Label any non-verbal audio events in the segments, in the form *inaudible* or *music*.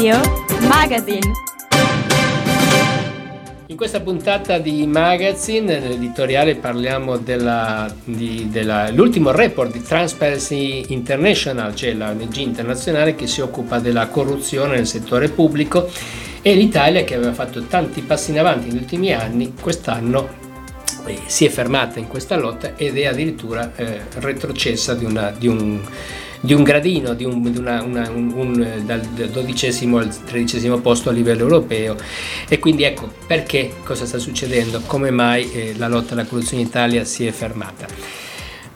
Radio Magazine. In questa puntata di Magazine, nell'editoriale, parliamo dell'ultimo report di Transparency International, cioè l'ONG internazionale che si occupa della corruzione nel settore pubblico e l'Italia che aveva fatto tanti passi in avanti negli ultimi anni, quest'anno eh, si è fermata in questa lotta ed è addirittura eh, retrocessa di, una, di un di un gradino, di un, di una, una, un, un, dal dodicesimo al tredicesimo posto a livello europeo. E quindi ecco perché cosa sta succedendo, come mai eh, la lotta alla corruzione in Italia si è fermata.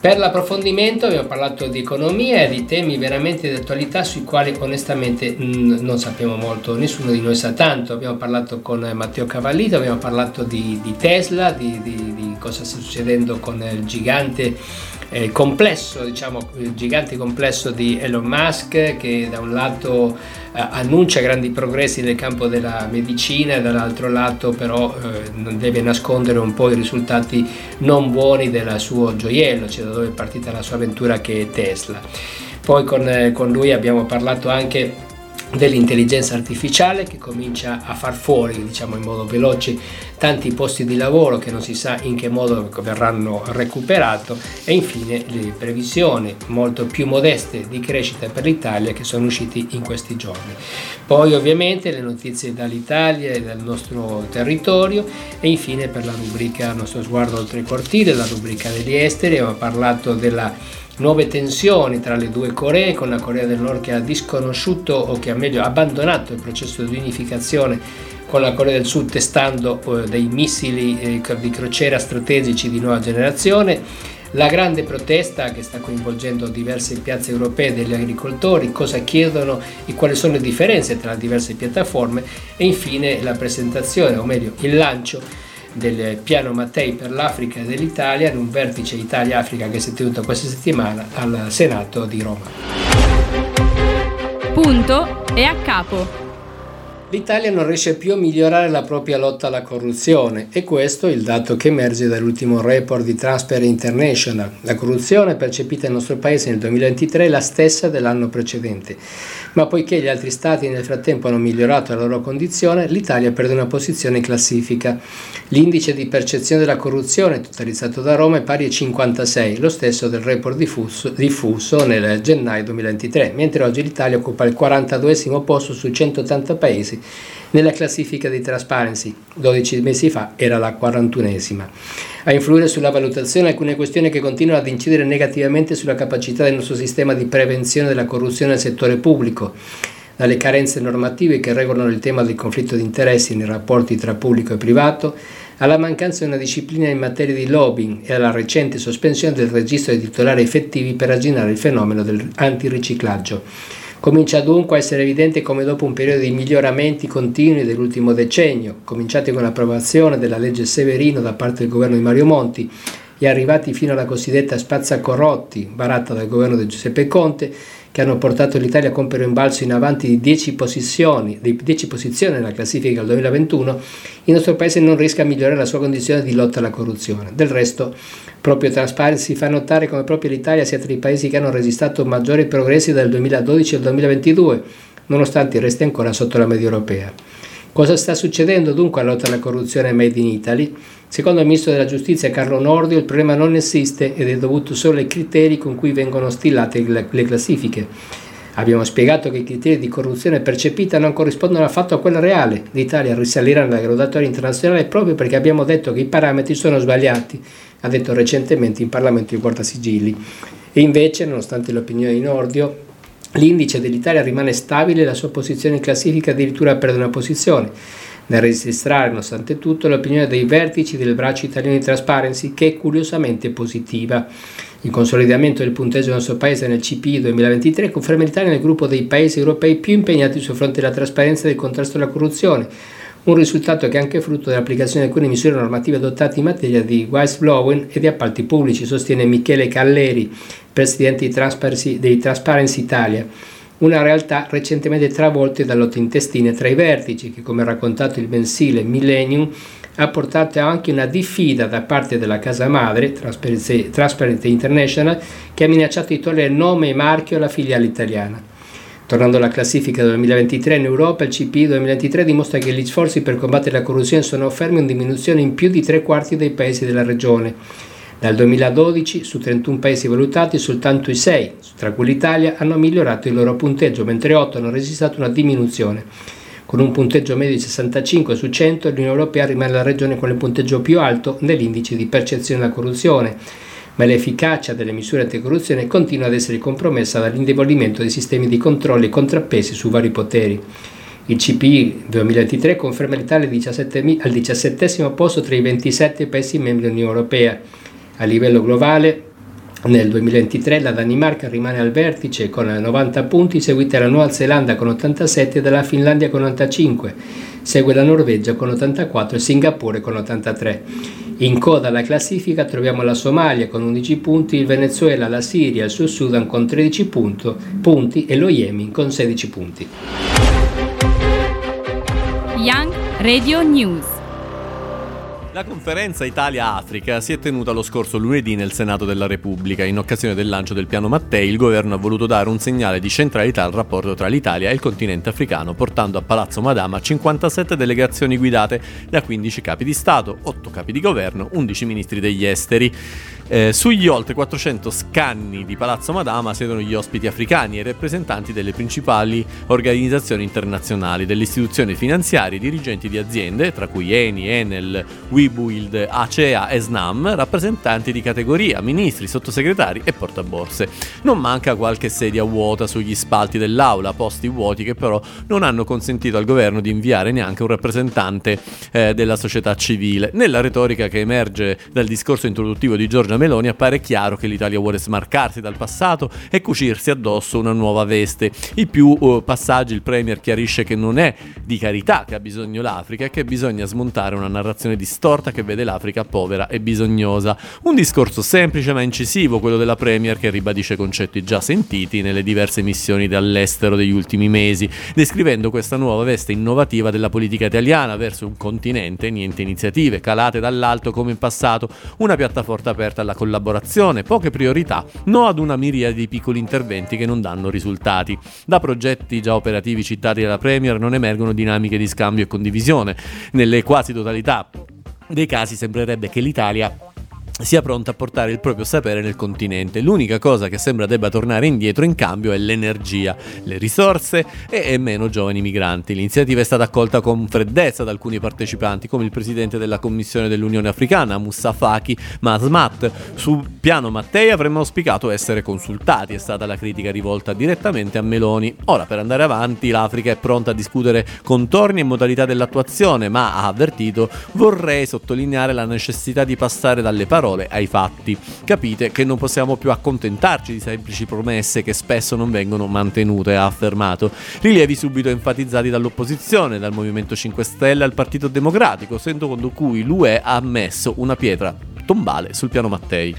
Per l'approfondimento abbiamo parlato di economia e di temi veramente di attualità sui quali onestamente non sappiamo molto, nessuno di noi sa tanto. Abbiamo parlato con Matteo Cavallito, abbiamo parlato di, di Tesla, di, di, di, cosa sta succedendo con il gigante eh, complesso, diciamo, il gigante complesso di Elon Musk che da un lato annuncia grandi progressi nel campo della medicina e dall'altro lato però eh, deve nascondere un po' i risultati non buoni del suo gioiello, cioè da dove è partita la sua avventura che è Tesla. Poi con, eh, con lui abbiamo parlato anche dell'intelligenza artificiale che comincia a far fuori diciamo in modo veloce tanti posti di lavoro che non si sa in che modo verranno recuperati e infine le previsioni molto più modeste di crescita per l'Italia che sono uscite in questi giorni. Poi ovviamente le notizie dall'Italia e dal nostro territorio e infine per la rubrica Nostro sguardo oltre il cortile, la rubrica degli esteri, abbiamo parlato della nuove tensioni tra le due Coree, con la Corea del Nord che ha disconosciuto o che ha meglio abbandonato il processo di unificazione con la Corea del Sud testando eh, dei missili eh, di crociera strategici di nuova generazione, la grande protesta che sta coinvolgendo diverse piazze europee degli agricoltori, cosa chiedono e quali sono le differenze tra le diverse piattaforme e infine la presentazione, o meglio il lancio del piano Mattei per l'Africa e dell'Italia in un vertice Italia-Africa che si è tenuto questa settimana al Senato di Roma. Punto e a capo. L'Italia non riesce più a migliorare la propria lotta alla corruzione e questo è il dato che emerge dall'ultimo report di Transparency International. La corruzione percepita nel nostro paese nel 2023 è la stessa dell'anno precedente, ma poiché gli altri stati nel frattempo hanno migliorato la loro condizione, l'Italia perde una posizione in classifica. L'indice di percezione della corruzione totalizzato da Roma è pari a 56, lo stesso del report diffuso, diffuso nel gennaio 2023, mentre oggi l'Italia occupa il 42 posto su 180 paesi mesi. Nella classifica di Transparency, 12 mesi fa, era la 41esima. A influire sulla valutazione alcune questioni che continuano ad incidere negativamente sulla capacità del nostro sistema di prevenzione della corruzione nel settore pubblico, dalle carenze normative che regolano il tema del conflitto di interessi nei rapporti tra pubblico e privato, alla mancanza di una disciplina in materia di lobbying e alla recente sospensione del registro dei titolari effettivi per arginare il fenomeno dell'antiriciclaggio. Comincia dunque a essere evidente come dopo un periodo di miglioramenti continui dell'ultimo decennio, cominciati con l'approvazione della legge Severino da parte del governo di Mario Monti arrivati fino alla cosiddetta spazza corrotti, varata dal governo di Giuseppe Conte, che hanno portato l'Italia a compiere un balzo in avanti di 10 posizioni, di 10 posizioni nella classifica del 2021, il nostro Paese non riesca a migliorare la sua condizione di lotta alla corruzione. Del resto, proprio Transparency fa notare come proprio l'Italia sia tra i paesi che hanno registrato maggiori progressi dal 2012 al 2022, nonostante resti ancora sotto la media europea. Cosa sta succedendo dunque alla lotta alla corruzione made in Italy? Secondo il ministro della giustizia Carlo Nordio il problema non esiste ed è dovuto solo ai criteri con cui vengono stilate le classifiche. Abbiamo spiegato che i criteri di corruzione percepita non corrispondono affatto a quella reale. L'Italia risalirà nella graduatoria internazionale proprio perché abbiamo detto che i parametri sono sbagliati, ha detto recentemente in Parlamento il Guardasigilli. E invece, nonostante l'opinione di Nordio, L'indice dell'Italia rimane stabile e la sua posizione in classifica addirittura perde una posizione. Nel registrare, nonostante tutto, l'opinione dei vertici del braccio italiano di Transparency, che è curiosamente positiva. Il consolidamento del punteggio del nostro paese nel CPI 2023 conferma l'Italia nel gruppo dei paesi europei più impegnati sul fronte della trasparenza e del contrasto alla corruzione, un risultato che è anche frutto dell'applicazione di alcune misure normative adottate in materia di whistleblowing e di appalti pubblici, sostiene Michele Calleri, presidente di Transparency, di Transparency Italia, una realtà recentemente travolta da lotte intestine tra i vertici che, come raccontato il mensile Millennium, ha portato anche una diffida da parte della casa madre, Transparency International, che ha minacciato di togliere nome e marchio alla filiale italiana. Tornando alla classifica del 2023 in Europa, il CPI 2023 dimostra che gli sforzi per combattere la corruzione sono fermi in diminuzione in più di tre quarti dei paesi della regione. Dal 2012 su 31 paesi valutati soltanto i 6, tra cui l'Italia, hanno migliorato il loro punteggio, mentre 8 hanno registrato una diminuzione. Con un punteggio medio di 65 su 100, l'Unione Europea rimane la regione con il punteggio più alto nell'indice di percezione della corruzione ma l'efficacia delle misure anticorruzione continua ad essere compromessa dall'indebolimento dei sistemi di controllo e contrappesi su vari poteri. Il CPI 2023 conferma l'Italia al 17 posto tra i 27 paesi membri dell'Unione Europea. A livello globale, nel 2023 la Danimarca rimane al vertice con 90 punti, seguita dalla Nuova Zelanda con 87 e dalla Finlandia con 85. Segue la Norvegia con 84 e Singapore con 83. In coda alla classifica troviamo la Somalia con 11 punti, il Venezuela, la Siria il Sud Sudan con 13 punti e lo Yemen con 16 punti. Young Radio News la conferenza Italia-Africa si è tenuta lo scorso lunedì nel Senato della Repubblica. In occasione del lancio del piano Mattei, il governo ha voluto dare un segnale di centralità al rapporto tra l'Italia e il continente africano, portando a Palazzo Madama 57 delegazioni guidate da 15 capi di Stato, 8 capi di governo, 11 ministri degli esteri. Eh, sugli oltre 400 scanni di Palazzo Madama siedono gli ospiti africani e rappresentanti delle principali organizzazioni internazionali, delle istituzioni finanziarie, dirigenti di aziende, tra cui Eni, Enel, Webuild, Acea e Snam, rappresentanti di categoria, ministri, sottosegretari e portaborse. Non manca qualche sedia vuota sugli spalti dell'aula, posti vuoti che però non hanno consentito al governo di inviare neanche un rappresentante eh, della società civile. Nella retorica che emerge dal discorso introduttivo di Giorgia Giorgia Meloni appare chiaro che l'Italia vuole smarcarsi dal passato e cucirsi addosso una nuova veste. In più uh, passaggi il Premier chiarisce che non è di carità che ha bisogno l'Africa e che bisogna smontare una narrazione distorta che vede l'Africa povera e bisognosa. Un discorso semplice ma incisivo, quello della Premier che ribadisce concetti già sentiti nelle diverse missioni dall'estero degli ultimi mesi, descrivendo questa nuova veste innovativa della politica italiana verso un continente, niente iniziative, calate dall'alto come in passato, una piattaforma aperta alla collaborazione, poche priorità, no ad una miriade di piccoli interventi che non danno risultati. Da progetti già operativi citati dalla Premier non emergono dinamiche di scambio e condivisione. Nelle quasi totalità dei casi sembrerebbe che l'Italia sia pronta a portare il proprio sapere nel continente. L'unica cosa che sembra debba tornare indietro in cambio è l'energia, le risorse e, meno giovani migranti. L'iniziativa è stata accolta con freddezza da alcuni partecipanti, come il presidente della Commissione dell'Unione Africana, Moussa Faki Masmat. Sul piano Mattei avremmo auspicato essere consultati, è stata la critica rivolta direttamente a Meloni. Ora, per andare avanti, l'Africa è pronta a discutere contorni e modalità dell'attuazione, ma ha avvertito vorrei sottolineare la necessità di passare dalle parole parole ai fatti. Capite che non possiamo più accontentarci di semplici promesse che spesso non vengono mantenute, ha affermato. Rilievi subito enfatizzati dall'opposizione, dal Movimento 5 Stelle al Partito Democratico, secondo cui l'UE ha messo una pietra tombale sul piano Mattei.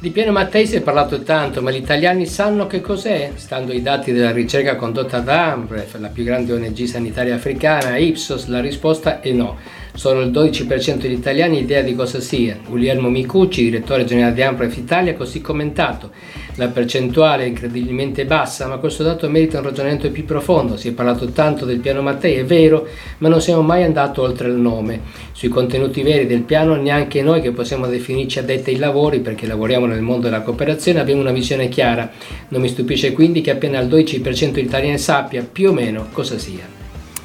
Di Piano Mattei si è parlato tanto, ma gli italiani sanno che cos'è? Stando ai dati della ricerca condotta da Ambref, la più grande ONG sanitaria africana, Ipsos, la risposta è no. Solo il 12% degli italiani ha idea di cosa sia. Guglielmo Micucci, direttore generale di Ampref Italia, ha così commentato. La percentuale è incredibilmente bassa, ma questo dato merita un ragionamento più profondo. Si è parlato tanto del piano Mattei, è vero, ma non siamo mai andati oltre il nome. Sui contenuti veri del piano neanche noi che possiamo definirci addetti ai lavori, perché lavoriamo nel mondo della cooperazione, abbiamo una visione chiara. Non mi stupisce quindi che appena il 12% degli italiani sappia più o meno cosa sia.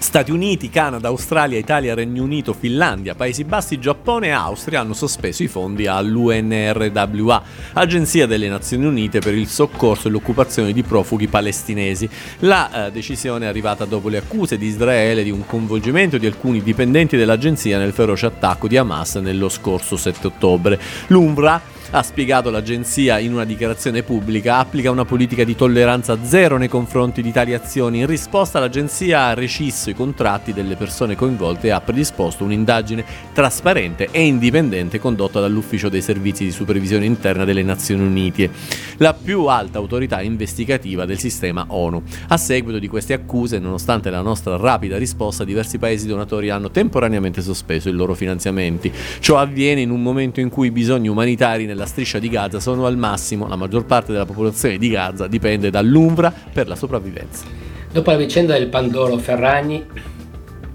Stati Uniti, Canada, Australia, Italia, Regno Unito, Finlandia, Paesi Bassi, Giappone e Austria hanno sospeso i fondi all'UNRWA, Agenzia delle Nazioni Unite per il soccorso e l'occupazione di profughi palestinesi. La eh, decisione è arrivata dopo le accuse di Israele di un coinvolgimento di alcuni dipendenti dell'agenzia nel feroce attacco di Hamas nello scorso 7 ottobre. L'UNRWA ha spiegato l'agenzia in una dichiarazione pubblica, applica una politica di tolleranza zero nei confronti di tali azioni. In risposta l'agenzia ha recisso i contratti delle persone coinvolte e ha predisposto un'indagine trasparente e indipendente condotta dall'Ufficio dei Servizi di Supervisione Interna delle Nazioni Unite, la più alta autorità investigativa del sistema ONU. A seguito di queste accuse, nonostante la nostra rapida risposta, diversi paesi donatori hanno temporaneamente sospeso i loro finanziamenti. Ciò avviene in un momento in cui i bisogni umanitari nella striscia di Gaza sono al massimo, la maggior parte della popolazione di Gaza dipende dall'UNRWA per la sopravvivenza. Dopo la vicenda del Pandoro Ferragni,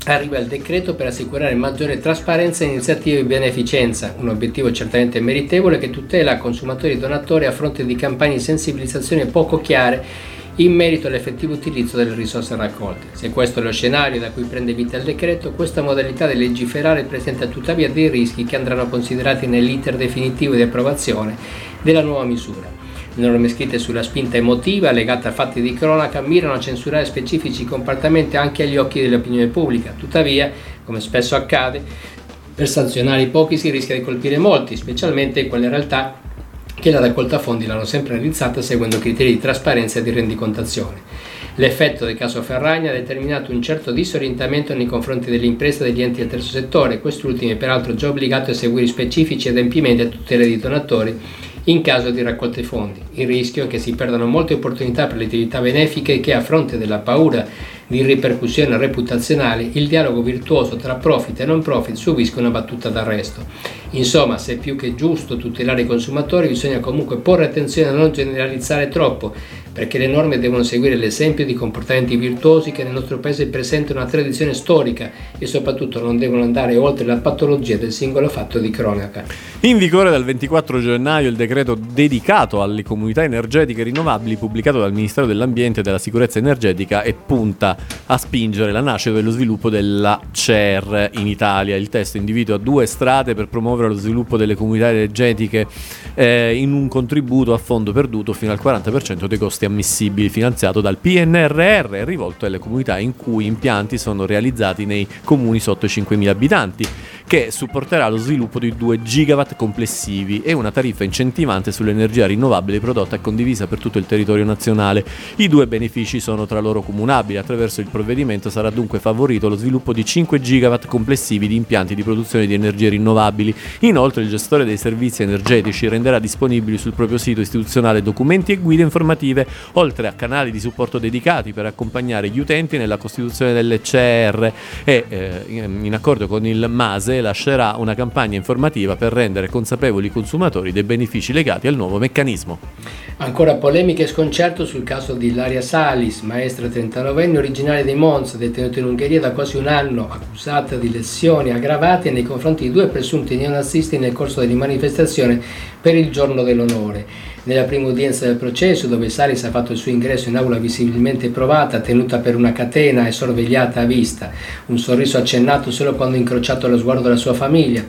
arriva il decreto per assicurare maggiore trasparenza e iniziative di beneficenza, un obiettivo certamente meritevole che tutela consumatori e donatori a fronte di campagne di sensibilizzazione poco chiare in merito all'effettivo utilizzo delle risorse raccolte. Se questo è lo scenario da cui prende vita il decreto, questa modalità di legiferare presenta tuttavia dei rischi che andranno considerati nell'iter definitivo di approvazione della nuova misura. Le norme scritte sulla spinta emotiva legata a fatti di cronaca mirano a censurare specifici comportamenti anche agli occhi dell'opinione pubblica. Tuttavia, come spesso accade, per sanzionare i pochi si rischia di colpire molti, specialmente in quelle realtà che la raccolta fondi l'hanno sempre realizzata seguendo criteri di trasparenza e di rendicontazione. L'effetto del caso Ferragna ha determinato un certo disorientamento nei confronti delle imprese e degli enti del terzo settore, quest'ultimi peraltro già obbligato a seguire specifici adempimenti a tutela dei donatori in caso di raccolte fondi. Il rischio è che si perdano molte opportunità per le attività benefiche che a fronte della paura di ripercussioni reputazionali il dialogo virtuoso tra profit e non profit subisca una battuta d'arresto. Insomma, se è più che giusto tutelare i consumatori, bisogna comunque porre attenzione a non generalizzare troppo, perché le norme devono seguire l'esempio di comportamenti virtuosi che nel nostro paese presentano una tradizione storica e soprattutto non devono andare oltre la patologia del singolo fatto di cronaca. In vigore dal 24 gennaio il decreto dedicato alle comunità energetiche rinnovabili pubblicato dal Ministero dell'Ambiente e della Sicurezza Energetica e punta a spingere la nascita e lo sviluppo della CER in Italia. Il testo individua due strade per promuovere lo sviluppo delle comunità energetiche eh, in un contributo a fondo perduto fino al 40% dei costi ammissibili finanziato dal PNRR rivolto alle comunità in cui impianti sono realizzati nei comuni sotto i 5.000 abitanti che supporterà lo sviluppo di 2 gigawatt complessivi e una tariffa incentivante sull'energia rinnovabile prodotta e condivisa per tutto il territorio nazionale. I due benefici sono tra loro comunabili, attraverso il provvedimento sarà dunque favorito lo sviluppo di 5 gigawatt complessivi di impianti di produzione di energie rinnovabili. Inoltre il gestore dei servizi energetici renderà disponibili sul proprio sito istituzionale documenti e guide informative, oltre a canali di supporto dedicati per accompagnare gli utenti nella costituzione delle CR e eh, in accordo con il MASE lascerà una campagna informativa per rendere consapevoli i consumatori dei benefici legati al nuovo meccanismo. Ancora polemiche e sconcerto sul caso di Ilaria Salis, maestra 39enne originaria di Monza, detenuta in Ungheria da quasi un anno, accusata di lesioni aggravate nei confronti di due presunti neonazisti nel corso delle manifestazioni per il giorno dell'onore. Nella prima udienza del processo, dove Salis ha fatto il suo ingresso in aula visibilmente provata, tenuta per una catena e sorvegliata a vista, un sorriso accennato solo quando incrociato lo sguardo della sua famiglia,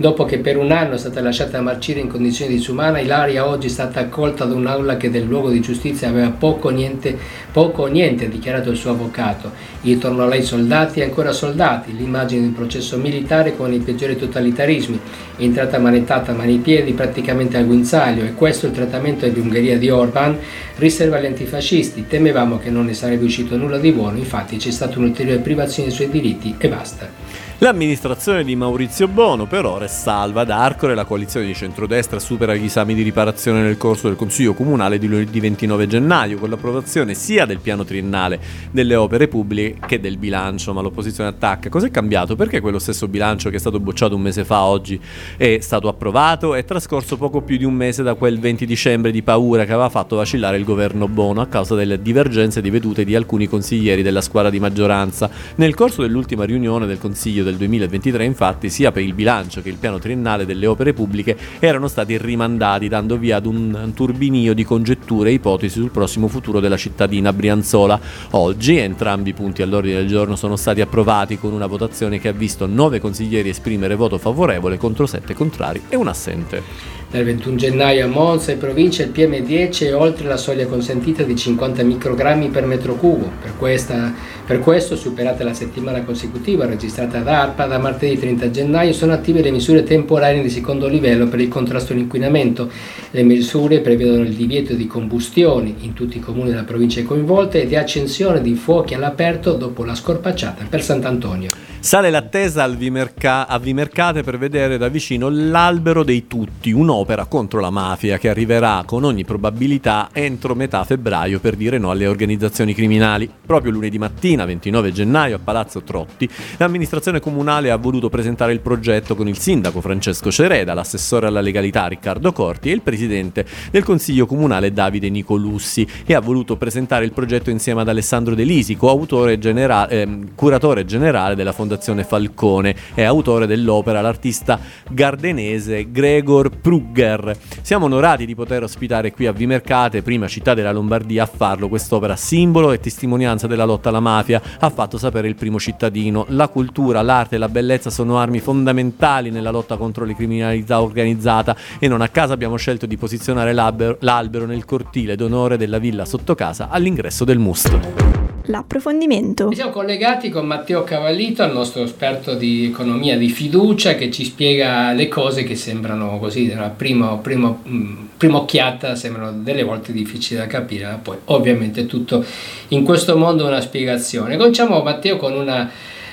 Dopo che per un anno è stata lasciata marcire in condizioni disumane, Ilaria oggi è stata accolta da un'aula che del luogo di giustizia aveva poco o niente, poco o niente ha dichiarato il suo avvocato. Intorno a lei soldati e ancora soldati, l'immagine di un processo militare con i peggiori totalitarismi, entrata manettata a mani e piedi praticamente al guinzaglio e questo il trattamento dell'Ungheria di Orban riserva agli antifascisti. Temevamo che non ne sarebbe uscito nulla di buono, infatti c'è stata un'ulteriore privazione dei suoi diritti e basta. L'amministrazione di Maurizio Bono per ora è salva ad Arcore, la coalizione di centrodestra supera gli esami di riparazione nel corso del Consiglio Comunale di lunedì 29 gennaio con l'approvazione sia del piano triennale delle opere pubbliche che del bilancio, ma l'opposizione attacca. Cos'è cambiato? Perché quello stesso bilancio che è stato bocciato un mese fa oggi è stato approvato? È trascorso poco più di un mese da quel 20 dicembre di paura che aveva fatto vacillare il governo Bono a causa delle divergenze di vedute di alcuni consiglieri della squadra di maggioranza. Nel corso dell'ultima riunione del Consiglio del 2023 infatti sia per il bilancio che il piano triennale delle opere pubbliche erano stati rimandati dando via ad un turbinio di congetture e ipotesi sul prossimo futuro della cittadina brianzola. Oggi entrambi i punti all'ordine del giorno sono stati approvati con una votazione che ha visto nove consiglieri esprimere voto favorevole contro sette contrari e un assente. Dal 21 gennaio a Monza e provincia il PM10 è oltre la soglia consentita di 50 microgrammi per metro cubo. Per, questa, per questo, superata la settimana consecutiva registrata ad ARPA, da martedì 30 gennaio sono attive le misure temporanee di secondo livello per il contrasto all'inquinamento. Le misure prevedono il divieto di combustioni in tutti i comuni della provincia coinvolte e di accensione di fuochi all'aperto dopo la scorpacciata per Sant'Antonio. Sale l'attesa al Vimerca- a Vimercate per vedere da vicino l'albero dei tutti, un'opera contro la mafia che arriverà con ogni probabilità entro metà febbraio per dire no alle organizzazioni criminali. Proprio lunedì mattina, 29 gennaio, a Palazzo Trotti, l'amministrazione comunale ha voluto presentare il progetto con il sindaco Francesco Cereda, l'assessore alla legalità Riccardo Corti e il presidente del consiglio comunale Davide Nicolussi e ha voluto presentare il progetto insieme ad Alessandro De Lisi, coautore genera- eh, curatore generale della Fondazione Fondazione Falcone. È autore dell'opera l'artista gardenese Gregor Prugger. Siamo onorati di poter ospitare qui a Vimercate, prima città della Lombardia, a farlo quest'opera simbolo e testimonianza della lotta alla mafia, ha fatto sapere il primo cittadino. La cultura, l'arte e la bellezza sono armi fondamentali nella lotta contro la criminalità organizzata e non a caso abbiamo scelto di posizionare l'albero, l'albero nel cortile d'onore della villa sotto casa all'ingresso del Musto l'approfondimento. siamo collegati con Matteo Cavallito, il nostro esperto di economia di fiducia, che ci spiega le cose che sembrano così, a prima, prima, mm, prima occhiata, sembrano delle volte difficili da capire, ma poi ovviamente tutto in questo mondo ha una spiegazione. Cominciamo Matteo con una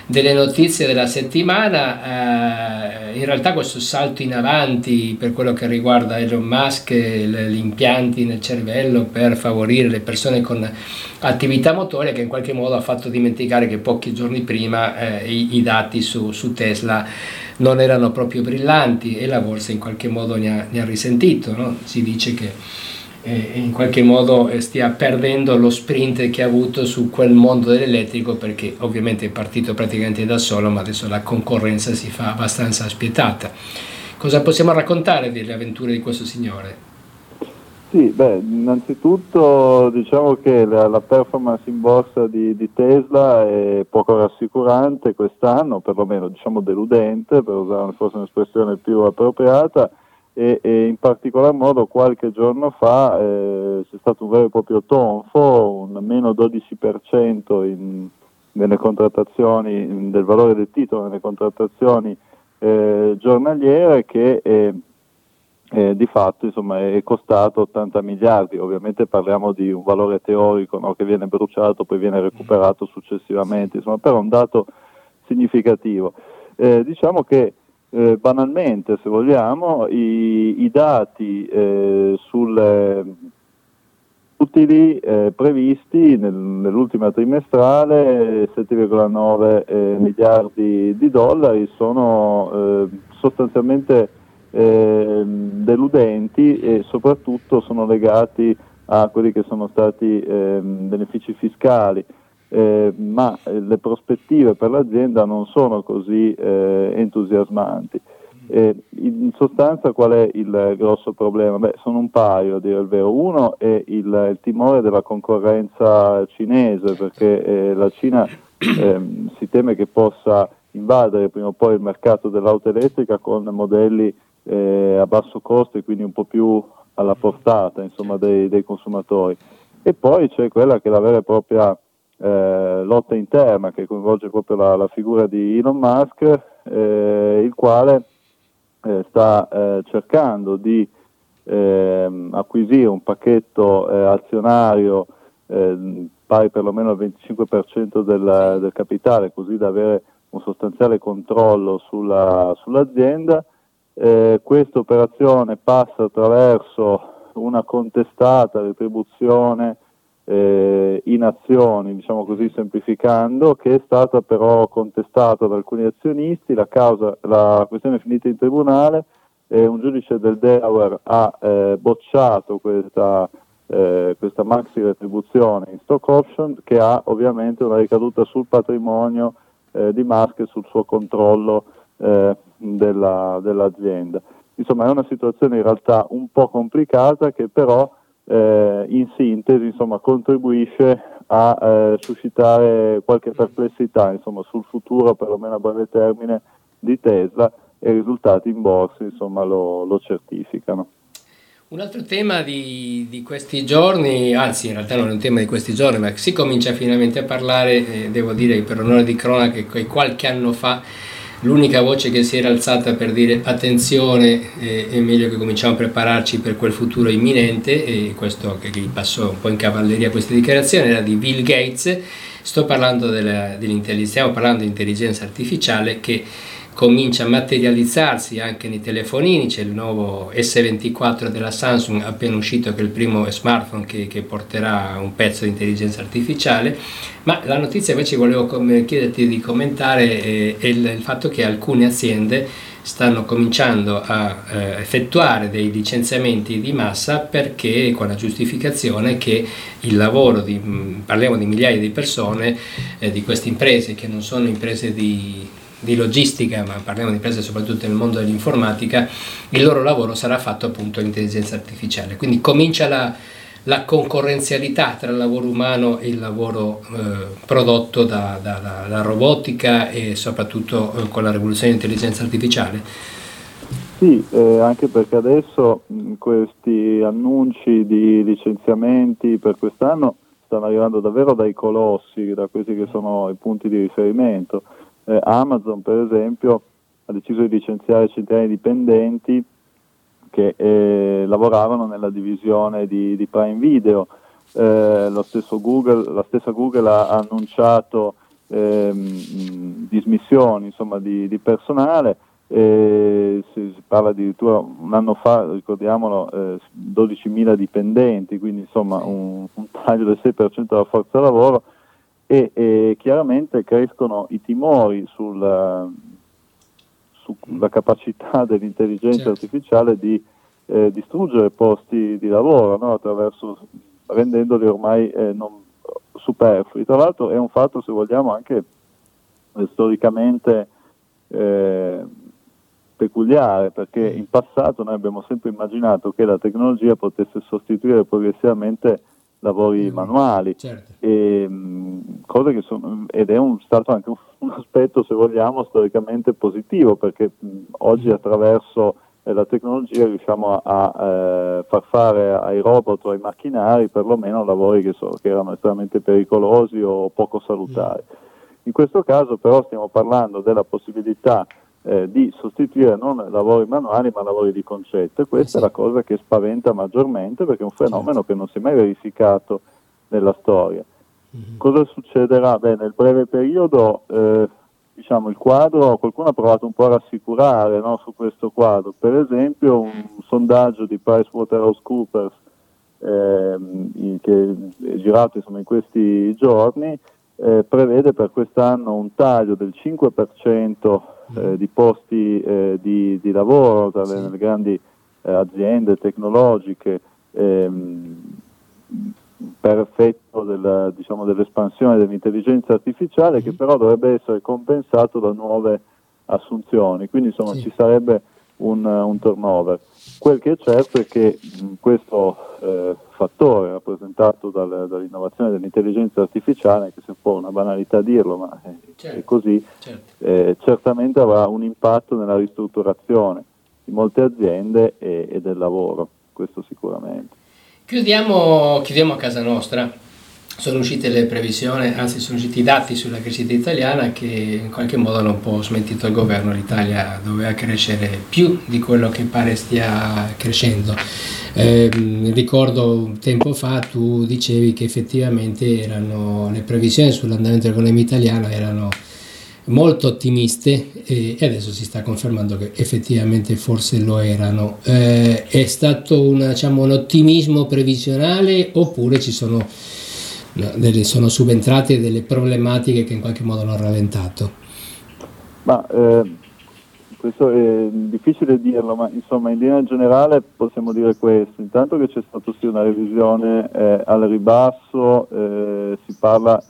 delle notizie della settimana, eh, in realtà questo salto in avanti per quello che riguarda Elon Musk, gli impianti nel cervello per favorire le persone con attività motoria che in qualche modo ha fatto dimenticare che pochi giorni prima eh, i, i, dati su, su, Tesla non erano proprio brillanti e la borsa in qualche modo ne ha, ne ha risentito, no? si dice che in qualche modo eh, stia perdendo lo sprint che ha avuto su quel mondo dell'elettrico perché ovviamente è partito praticamente da solo ma adesso la concorrenza si fa abbastanza spietata. Cosa possiamo raccontare delle avventure di questo signore? Sì, beh, innanzitutto diciamo che la, la performance in borsa di, di, Tesla è poco rassicurante quest'anno, perlomeno diciamo deludente, per usare forse un'espressione più appropriata, e, e, in particolar modo qualche giorno fa eh, c'è stato un vero e proprio tonfo, un meno 12% in, nelle contrattazioni, del valore del titolo nelle contrattazioni eh, giornaliere che eh, di fatto insomma, è costato 80 miliardi, ovviamente parliamo di un valore teorico no, che viene bruciato, poi viene recuperato successivamente, insomma, però è un dato significativo. Eh, diciamo che eh, banalmente, se vogliamo, i, i dati eh, sulle utili eh, previsti nel, nell'ultima trimestrale, 7,9 eh, miliardi di dollari, sono eh, sostanzialmente ehm, deludenti e soprattutto sono legati a quelli che sono stati ehm, benefici fiscali eh, ma eh, le prospettive per l'azienda non sono così eh, entusiasmanti. Eh, in sostanza qual è il grosso problema? Beh, sono un paio a dire il vero. Uno è il, il timore della concorrenza cinese, perché eh, la Cina ehm, si teme che possa invadere prima o poi il mercato dell'auto elettrica con modelli eh, a basso costo e quindi un po' più alla portata insomma, dei, dei consumatori. E poi c'è quella che è la vera e propria eh, lotta interna che coinvolge proprio la, la figura di Elon Musk, eh, il quale eh, sta eh, cercando di ehm, acquisire un pacchetto eh, azionario ehm, pari perlomeno al 25% del, del, capitale, così da avere un sostanziale controllo sulla, sull'azienda. Eh, questa operazione passa attraverso una contestata retribuzione eh, in azioni, diciamo così semplificando, che è stata però contestata da alcuni azionisti, la, causa, la questione è finita in tribunale, e un giudice del Delaware ha eh, bocciato questa, eh, questa maxi retribuzione in stock option che ha ovviamente una ricaduta sul patrimonio eh, di Musk e sul suo controllo eh, della, dell'azienda. Insomma è una situazione in realtà un po' complicata che però eh, in sintesi insomma, contribuisce a eh, suscitare qualche perplessità insomma, sul futuro, perlomeno a breve termine, di Tesla e i risultati in borsa insomma, lo, lo certificano. Un altro tema di, di, questi giorni, anzi in realtà non è un tema di questi giorni, ma si comincia finalmente a parlare, eh, devo dire per onore di cronaca, che qualche anno fa l'unica voce che si era alzata per dire attenzione, eh, è meglio che cominciamo a prepararci per quel futuro imminente, e questo che gli passò un po' in cavalleria queste dichiarazioni, era di Bill Gates, Sto parlando della, dell'intelligenza, stiamo parlando di intelligenza artificiale che comincia a materializzarsi anche nei telefonini, c'è il nuovo S24 della Samsung appena uscito che è il primo smartphone che, che porterà un pezzo di intelligenza artificiale, ma la notizia invece volevo chiederti di commentare eh, è il, il fatto che alcune aziende stanno cominciando a eh, effettuare dei licenziamenti di massa perché con la giustificazione che il lavoro di, parliamo di migliaia di persone, eh, di queste imprese che non sono imprese di di logistica, ma parliamo di imprese soprattutto nel mondo dell'informatica, il loro lavoro sarà fatto appunto all'intelligenza artificiale. Quindi comincia la, la concorrenzialità tra il lavoro umano e il lavoro eh, prodotto da, da, da, da, robotica e soprattutto eh, con la rivoluzione dell'intelligenza artificiale. Sì, eh, anche perché adesso questi annunci di licenziamenti per quest'anno stanno arrivando davvero dai colossi, da questi che sono i punti di riferimento eh, Amazon per esempio ha deciso di licenziare centinaia di dipendenti che eh, lavoravano nella divisione di, di Prime Video. Eh, Google, la stessa Google ha annunciato ehm, dismissioni insomma, di, di, personale, eh, si, si, parla addirittura un anno fa, ricordiamolo, eh, 12.000 dipendenti, quindi insomma un, un taglio del 6% della forza lavoro e, e chiaramente crescono i timori sulla, sulla capacità *laughs* dell'intelligenza certo. artificiale di eh, distruggere posti di lavoro no? attraverso rendendoli ormai eh, non superflui. Tra l'altro è un fatto, se vogliamo, anche eh, storicamente eh, peculiare, perché in passato noi abbiamo sempre immaginato che la tecnologia potesse sostituire progressivamente lavori mm. manuali, certo. e, mh, sono, ed è un, stato anche un, *laughs* un, aspetto, se vogliamo, storicamente positivo, perché mh, oggi mm. attraverso eh, la tecnologia riusciamo a, a eh, far fare ai robot o ai macchinari perlomeno lavori che, so, che erano estremamente pericolosi o poco salutari. Mm. In questo caso però stiamo parlando della possibilità eh, di sostituire non lavori manuali ma lavori di concetto e questa sì. è la cosa che spaventa maggiormente perché è un fenomeno certo. che non si è mai verificato nella storia. Mm-hmm. Cosa succederà? Beh, nel breve periodo eh, diciamo, il quadro, qualcuno ha provato un po' a rassicurare no, su questo quadro, per esempio un sondaggio di PricewaterhouseCoopers eh, che è girato insomma, in questi giorni eh, prevede per quest'anno un taglio del 5% eh, di posti eh, di, di, lavoro tra le, le grandi eh, aziende tecnologiche ehm, per effetto del, diciamo, dell'espansione dell'intelligenza artificiale che però dovrebbe essere compensato da nuove assunzioni, quindi insomma sì. ci sarebbe un, un, turnover. Quel che è certo è che questo eh, fattore rappresentato dal, dall'innovazione dell'intelligenza artificiale, che un po' una banalità dirlo, ma è, certo, è così, certo. eh, certamente avrà un impatto nella ristrutturazione di molte aziende e, e del lavoro, questo sicuramente. Chiudiamo, chiudiamo a casa nostra sono uscite le previsioni, anzi sono usciti i dati sulla crescita italiana che in qualche modo hanno un po' smentito il governo, l'Italia doveva crescere più di quello che pare stia crescendo. Eh, ricordo tempo fa tu dicevi che effettivamente erano, le previsioni sull'andamento dell'economia italiana erano molto ottimiste e adesso si sta confermando che effettivamente forse lo erano. Eh, è stato una, diciamo, un ottimismo previsionale oppure ci sono sono subentrate delle problematiche che in qualche modo hanno rallentato? Ma, eh, questo è difficile dirlo, ma insomma in linea generale possiamo dire questo. Intanto che c'è stata sì una revisione eh, al ribasso, eh, si parla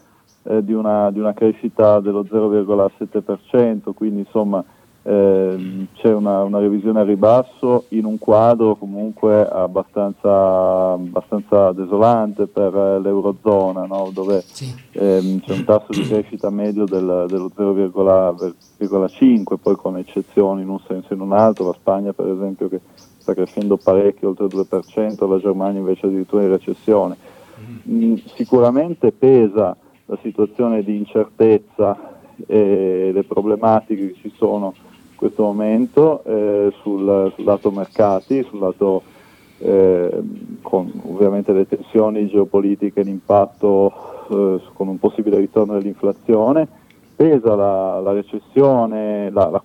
eh, di una, di, una, crescita dello 0,7%, quindi insomma eh, c'è una, una, revisione a ribasso in un quadro comunque abbastanza, abbastanza desolante per l'Eurozona, no? dove sì. ehm, c'è un tasso di crescita medio del, dello 0,5, poi con eccezioni in un senso e in un altro, la Spagna per esempio che sta crescendo parecchio, oltre il 2%, la Germania invece addirittura in recessione. Mm. mm, sicuramente pesa la situazione di incertezza e le problematiche che ci sono questo momento eh, sul, sul, lato mercati, sul lato eh, con ovviamente le tensioni geopolitiche, l'impatto eh, con un possibile ritorno dell'inflazione, pesa la, la recessione, la, la,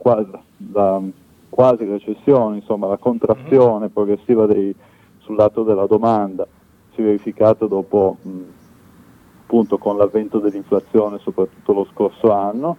la, quasi recessione, insomma la contrazione mm-hmm. progressiva dei, sul lato della domanda, si è verificato dopo mh, appunto con l'avvento dell'inflazione soprattutto lo scorso anno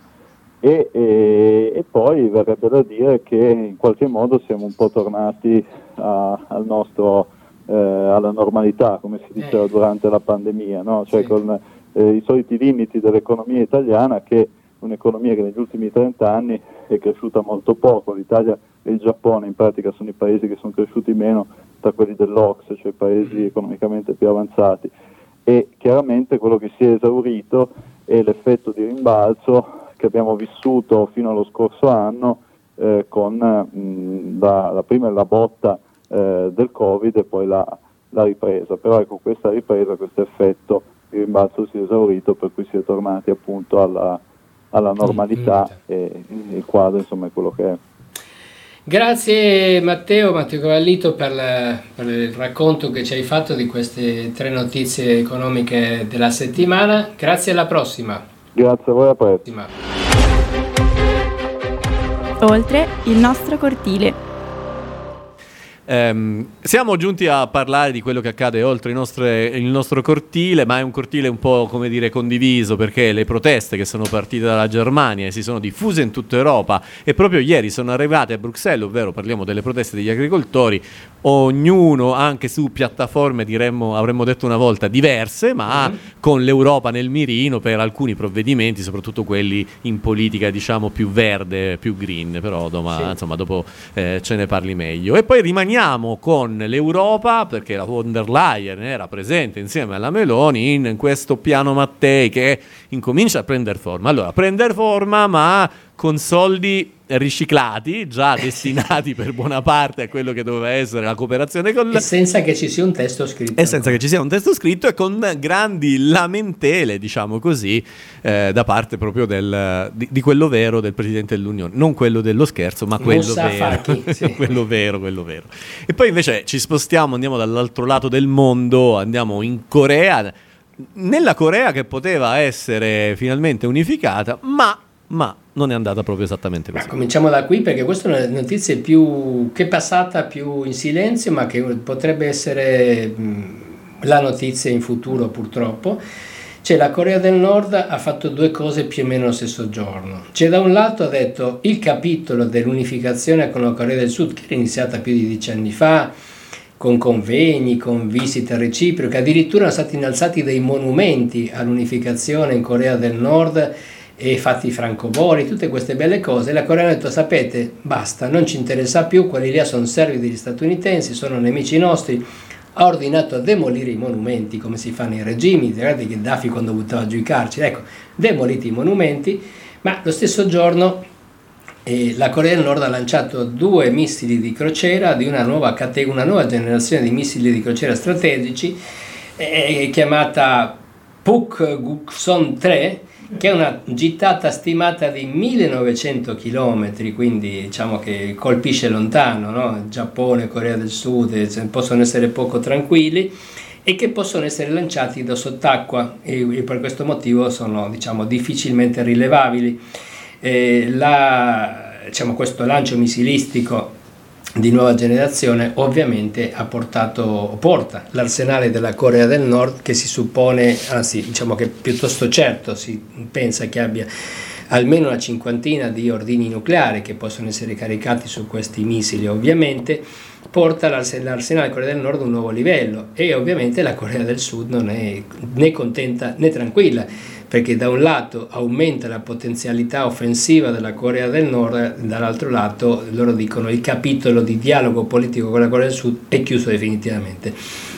e, e, e, poi verrebbe da dire che in qualche modo siamo un po' tornati a, al nostro, eh, alla normalità come si diceva eh. durante la pandemia, no? cioè sì. con eh, i soliti limiti dell'economia italiana che un'economia che negli ultimi 30 anni è cresciuta molto poco, l'Italia e il Giappone in pratica sono i paesi che sono cresciuti meno tra quelli dell'Ox, cioè i paesi mm. economicamente più avanzati e chiaramente quello che si è esaurito è l'effetto di rimbalzo che abbiamo vissuto fino allo scorso anno eh, con mh, la, la, prima la botta eh, del Covid e poi la, la, ripresa, però ecco questa ripresa, questo effetto di rimbalzo si è esaurito per cui si è tornati appunto alla, alla normalità e il quadro insomma è quello che è. Grazie Matteo, Matteo Cavallito per, la, per, il racconto che ci hai fatto di queste tre notizie economiche della settimana. Grazie alla prossima. Grazie a voi, a presto. Oltre il nostro cortile. Um, siamo giunti a parlare di quello che accade oltre il nostro, il nostro, cortile, ma è un cortile un po' come dire condiviso perché le proteste che sono partite dalla Germania e si sono diffuse in tutta Europa e proprio ieri sono arrivate a Bruxelles, ovvero parliamo delle proteste degli agricoltori, ognuno anche su piattaforme diremmo, avremmo detto una volta diverse, ma mm-hmm. con l'Europa nel mirino per alcuni provvedimenti, soprattutto quelli in politica diciamo più verde, più green, però doma, sì. insomma, dopo eh, ce ne parli meglio. E poi rimaniamo rimaniamo con l'Europa, perché la von der Leyen era presente insieme alla Meloni in questo piano Mattei che incomincia a prendere forma. Allora, prendere forma ma con soldi riciclati, già *laughs* destinati per buona parte a quello che doveva essere la cooperazione con. E senza che ci sia un testo scritto. E senza che ci sia un testo scritto e con grandi lamentele, diciamo così, eh, da parte proprio del, di, di, quello vero del Presidente dell'Unione. Non quello dello scherzo, ma quello vero. *laughs* sì. quello vero, quello vero. E poi invece ci spostiamo, andiamo dall'altro lato del mondo, andiamo in Corea, nella Corea che poteva essere finalmente unificata, ma ma non è andata proprio esattamente così. Ma cominciamo da qui perché questa è una notizia più che passata più in silenzio, ma che potrebbe essere la notizia in futuro purtroppo. Cioè la Corea del Nord ha fatto due cose più o meno lo stesso giorno. Cioè da un lato ha detto il capitolo dell'unificazione con la Corea del Sud che è iniziata più di dieci anni fa, con convegni, con visite reciproche, addirittura sono stati innalzati dei monumenti all'unificazione in Corea del Nord e fatti francobolli, tutte queste belle cose, la Corea ha detto sapete basta, non ci interessa più, quelli lì sono servi degli statunitensi, sono nemici nostri, ha ordinato a demolire i monumenti come si fa nei regimi, guardate che Dafi quando buttava giù i carceri, ecco, demoliti i monumenti, ma lo stesso giorno eh, la Corea del Nord ha lanciato due missili di crociera di una nuova, una nuova generazione di missili di crociera strategici eh, chiamata Puk Gukson 3 che è una gittata stimata di 1900 km, quindi diciamo che colpisce lontano, no? Giappone, Corea del Sud possono essere poco tranquilli e che possono essere lanciati da sott'acqua e, per questo motivo sono diciamo, difficilmente rilevabili. Eh, la, diciamo, questo lancio missilistico di nuova generazione ovviamente ha portato, porta l'arsenale della Corea del Nord che si suppone, anzi diciamo che piuttosto certo si pensa che abbia almeno una cinquantina di ordini nucleari che possono essere caricati su questi missili. Ovviamente porta l'arsenale Corea del Nord a un nuovo livello e ovviamente la Corea del Sud non è né contenta né tranquilla perché da un lato aumenta la potenzialità offensiva della Corea del Nord, dall'altro lato loro dicono il capitolo di dialogo politico con la Corea del Sud è chiuso definitivamente.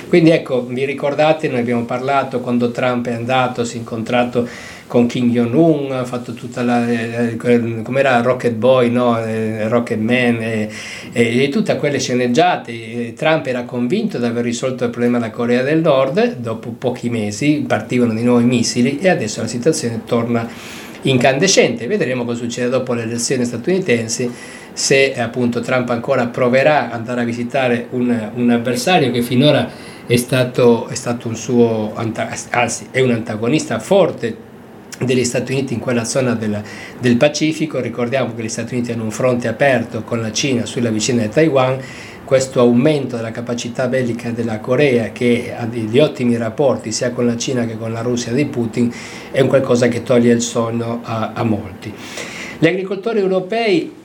Quindi ecco, vi ricordate, noi abbiamo parlato quando Trump è andato, si è incontrato con Kim Jong-un, ha fatto tutta la, eh, come era Rocket Boy, no? Eh, Rocket Man e, e, e tutte quelle sceneggiate. Trump era convinto di aver risolto il problema della Corea del Nord, dopo pochi mesi partivano di nuovo i missili e adesso la situazione torna incandescente. Vedremo cosa succede dopo le elezioni statunitensi se appunto Trump ancora proverà ad andare a visitare un, un avversario che finora è stato, è stato un suo, anzi è un antagonista forte degli Stati Uniti in quella zona del, del, Pacifico. Ricordiamo che gli Stati Uniti hanno un fronte aperto con la Cina sulla vicina di Taiwan. Questo aumento della capacità bellica della Corea, che ha degli ottimi rapporti sia con la Cina che con la Russia di Putin, è un qualcosa che toglie il sonno a, a molti. Gli agricoltori europei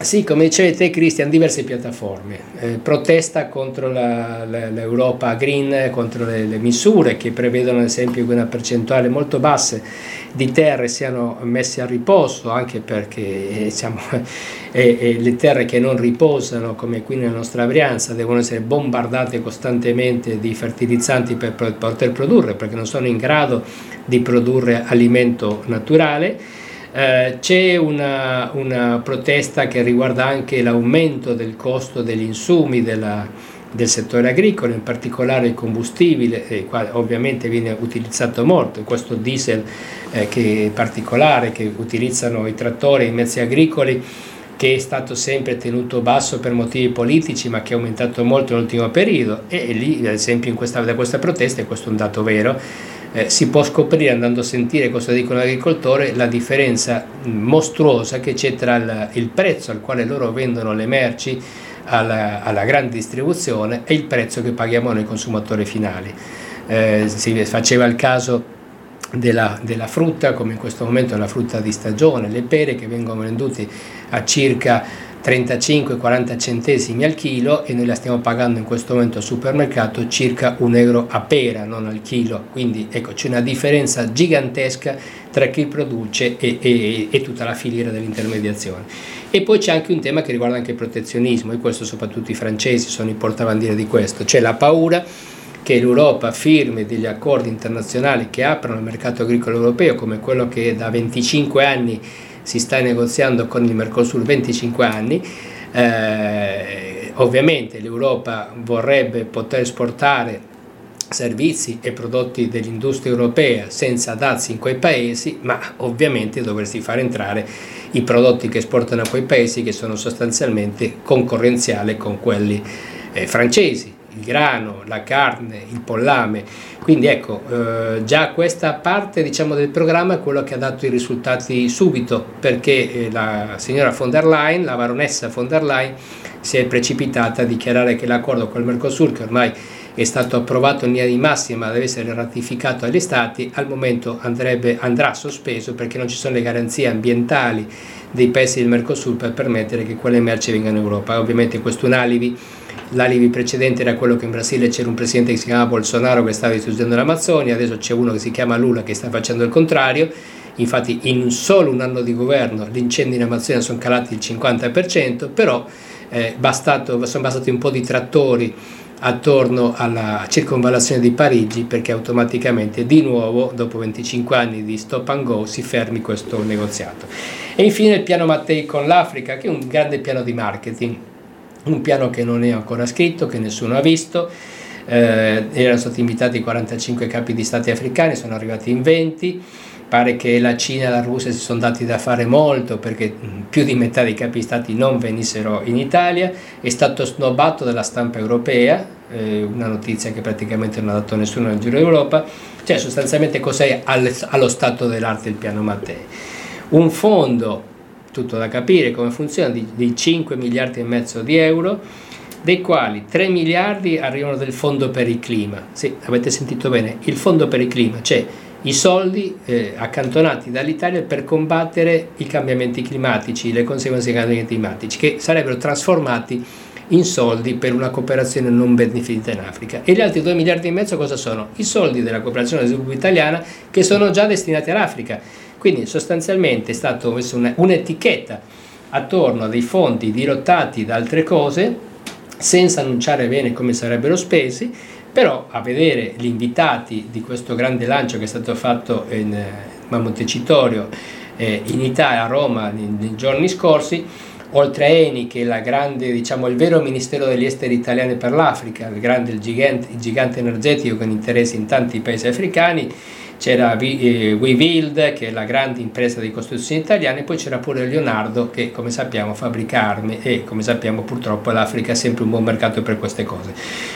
sì, come dicevi te Cristian, diverse piattaforme. Eh, protesta contro la, la, l'Europa Green, contro le, le, misure che prevedono ad esempio che una percentuale molto bassa di terre siano messe a riposo, anche perché eh, diciamo, *laughs* eh, le terre che non riposano, come qui nella nostra Brianza, devono essere bombardate costantemente di fertilizzanti per poter produrre, perché non sono in grado di produrre alimento naturale eh, c'è una, una, protesta che riguarda anche l'aumento del costo degli insumi della, del settore agricolo, in particolare il combustibile, il quale ovviamente viene utilizzato molto, questo diesel eh, che particolare che utilizzano i trattori e i mezzi agricoli che è stato sempre tenuto basso per motivi politici ma che è aumentato molto nell'ultimo periodo. E lì ad esempio questa, da questa protesta, e questo è un dato vero, eh, si può scoprire andando a sentire cosa dicono l'agricoltore la differenza mostruosa che c'è tra il, il prezzo al quale loro vendono le merci alla, alla, grande distribuzione e il prezzo che paghiamo noi consumatori finali. Eh, si faceva il caso della, della, frutta, come in questo momento è la frutta di stagione, le pere che vengono vendute a circa 35-40 centesimi al chilo e noi la stiamo pagando in questo momento al supermercato circa un euro a pera, non al chilo. Quindi ecco, c'è una differenza gigantesca tra chi produce e, e, e tutta la filiera dell'intermediazione. E poi c'è anche un tema che riguarda anche il protezionismo, e questo soprattutto i francesi sono i portabandiere di questo, c'è la paura che l'Europa firmi degli accordi internazionali che aprono il mercato agricolo europeo, come quello che da 25 anni si sta negoziando con il Mercosur 25 anni, eh, ovviamente l'Europa vorrebbe poter esportare servizi e prodotti dell'industria europea senza dazi in quei paesi, ma ovviamente dovresti far entrare i prodotti che esportano a quei paesi che sono sostanzialmente concorrenziali con quelli eh, francesi il grano, la carne, il pollame. Quindi ecco, eh, già questa parte diciamo, del programma è quello che ha dato i risultati subito, perché eh, la signora von der Leyen, la baronessa von der Leyen, si è precipitata a dichiarare che l'accordo col Mercosur, che ormai è stato approvato in linea di massima, deve essere ratificato agli Stati, al momento andrebbe, andrà sospeso perché non ci sono le garanzie ambientali dei paesi del Mercosur per permettere che quelle merci vengano in Europa. Ovviamente questo è un alibi L'alibi precedente era quello che in Brasile c'era un presidente che si chiamava Bolsonaro che stava distruggendo l'Amazzonia, adesso c'è uno che si chiama Lula che sta facendo il contrario. Infatti in solo un anno di governo gli incendi in Amazzonia sono calati il 50%, però eh, bastato, sono bastati un po' di trattori attorno alla circonvallazione di Parigi perché automaticamente di nuovo dopo 25 anni di stop and go si fermi questo negoziato. E infine il piano Mattei con l'Africa che è un grande piano di marketing un piano che non è ancora scritto, che nessuno ha visto, eh, erano stati invitati 45 capi di stati africani, sono arrivati in 20, pare che la Cina e la Russia si sono dati da fare molto perché mm, più di metà dei capi di stati non venissero in Italia, è stato snobbato dalla stampa europea, eh, una notizia che praticamente non ha dato nessuno nel giro d'Europa, cioè sostanzialmente cos'è allo stato dell'arte il piano Mattei. Un fondo tutto da capire come funziona, di, di 5 miliardi e mezzo di euro, dei quali 3 miliardi arrivano del fondo per il clima. Sì, avete sentito bene, il fondo per il clima, cioè i soldi eh, accantonati dall'Italia per combattere i cambiamenti climatici, le conseguenze dei cambiamenti climatici, che sarebbero trasformati in soldi per una cooperazione non benefica in Africa. E gli altri 2 miliardi e mezzo cosa sono? I soldi della cooperazione allo sviluppo italiana che sono già destinati all'Africa quindi sostanzialmente è stata messa un'etichetta attorno a dei fondi dirottati da altre cose senza annunciare bene come sarebbero spesi, però a vedere gli invitati di questo grande lancio che è stato fatto in, eh, a Montecitorio eh, in Italia, a Roma, nei, giorni scorsi, oltre a Eni che è grande, diciamo, il vero Ministero degli Esteri italiani per l'Africa, il, grande, il, gigante, il gigante energetico con interessi in tanti paesi africani, c'era Wevild che è la grande impresa di costruzione italiana e poi c'era pure Leonardo che come sappiamo fabbrica armi e come sappiamo purtroppo l'Africa è sempre un buon mercato per queste cose.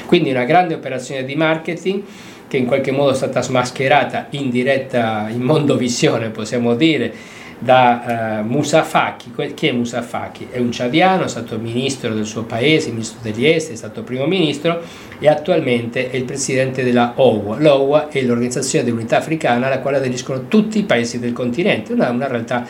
Quindi una grande operazione di marketing che in qualche modo è stata smascherata in diretta in mondovisione possiamo dire da uh, Musa Faki. Chi è Musa Faki? È un ciadiano, è stato ministro del suo paese, ministro degli esteri, è stato primo ministro e attualmente è il presidente della OUA. L'OUA è l'Organizzazione dell'Unità Africana alla quale aderiscono tutti i paesi del continente, una, una realtà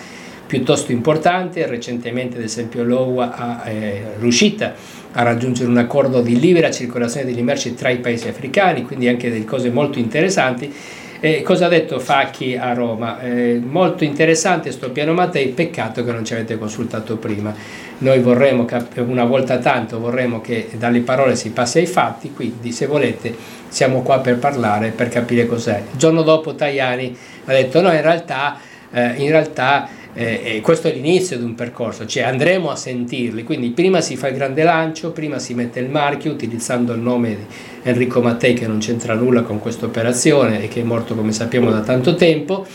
piuttosto importante, recentemente ad esempio l'OUA è eh, riuscita a raggiungere un accordo di libera circolazione delle merci tra i paesi africani, quindi anche delle cose molto interessanti eh, cosa ha detto Facchi a Roma? Eh, molto interessante questo piano Mattei, peccato che non ci avete consultato prima. Noi vorremmo, una volta tanto, vorremmo che dalle parole si passi ai fatti, quindi se volete siamo qua per parlare, per capire cos'è. Il giorno dopo Tajani ha detto no, in realtà, eh, in realtà eh, questo è l'inizio di un percorso, cioè andremo a sentirli, quindi prima si fa il grande lancio, prima si mette il marchio utilizzando il nome di Enrico Mattei che non c'entra nulla con questa operazione e che è morto come sappiamo da tanto tempo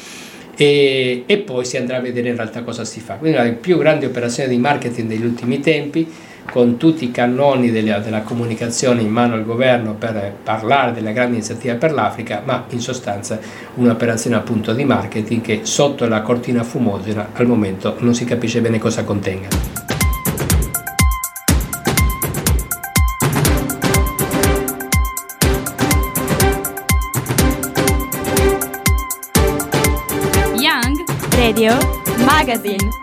e, e poi si andrà a vedere in realtà cosa si fa. Quindi la più grande operazione di marketing degli ultimi tempi con tutti i cannoni della, della, comunicazione in mano al governo per parlare della grande iniziativa per l'Africa, ma in sostanza un'operazione appunto di marketing che sotto la cortina fumogena al momento non si capisce bene cosa contenga. Radio Magazine